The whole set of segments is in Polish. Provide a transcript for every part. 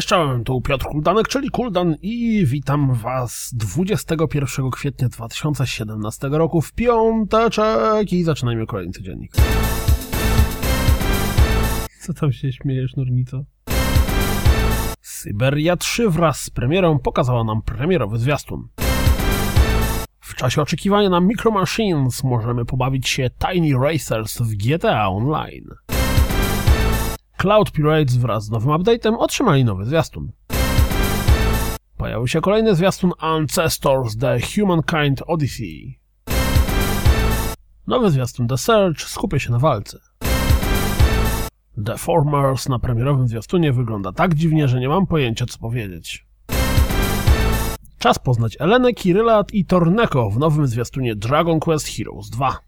Czołem, tu Piotr Kuldanek, czyli Kuldan i witam Was 21 kwietnia 2017 roku w piąteczek i zaczynajmy kolejny codziennik. Co tam się śmiejesz, Nurnico? Syberia 3 wraz z premierą pokazała nam premierowy zwiastun. W czasie oczekiwania na Micro Machines możemy pobawić się Tiny Racers w GTA Online. Cloud Pirates wraz z nowym update'em otrzymali nowy zwiastun. Pojawił się kolejny zwiastun Ancestors The Humankind Odyssey. Nowy zwiastun The Search skupia się na walce. The Formers na premierowym zwiastunie wygląda tak dziwnie, że nie mam pojęcia co powiedzieć. Czas poznać Elenę, Kiryla i Torneko w nowym zwiastunie Dragon Quest Heroes 2.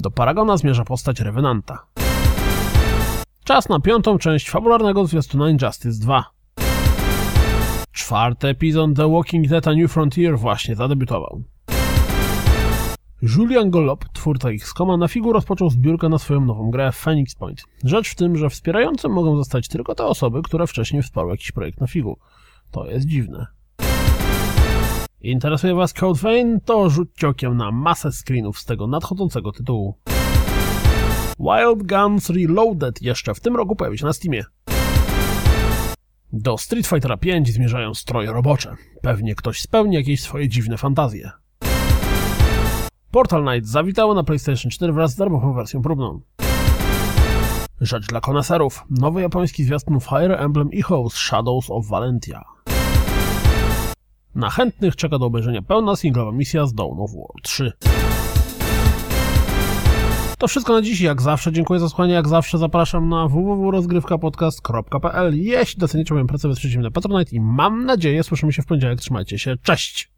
Do Paragona zmierza postać Revenanta. Czas na piątą część fabularnego zwiastuna Injustice 2. Czwarty epizod The Walking Dead A New Frontier właśnie zadebiutował. Julian Golop, twórca X-Koma, na figu rozpoczął zbiórkę na swoją nową grę Phoenix Point. Rzecz w tym, że wspierającym mogą zostać tylko te osoby, które wcześniej wsparły jakiś projekt na figu. To jest dziwne. Interesuje Was Code Vein? To rzućcie okiem na masę screenów z tego nadchodzącego tytułu. Wild Guns Reloaded jeszcze w tym roku pojawi się na Steamie. Do Street Fightera 5 zmierzają stroje robocze. Pewnie ktoś spełni jakieś swoje dziwne fantazje. Portal Knight zawitało na PlayStation 4 wraz z darmową wersją próbną. Rzecz dla koneserów. Nowy japoński zwiastun Fire Emblem Echoes Shadows of Valentia. Na chętnych czeka do obejrzenia pełna singlowa misja z Dawn of War 3. To wszystko na dziś. Jak zawsze dziękuję za słuchanie. Jak zawsze zapraszam na www.rozgrywkapodcast.pl Jeśli docenicie moją pracę, wesprzyjcie mnie na Patronite i mam nadzieję słyszymy się w poniedziałek. Trzymajcie się. Cześć!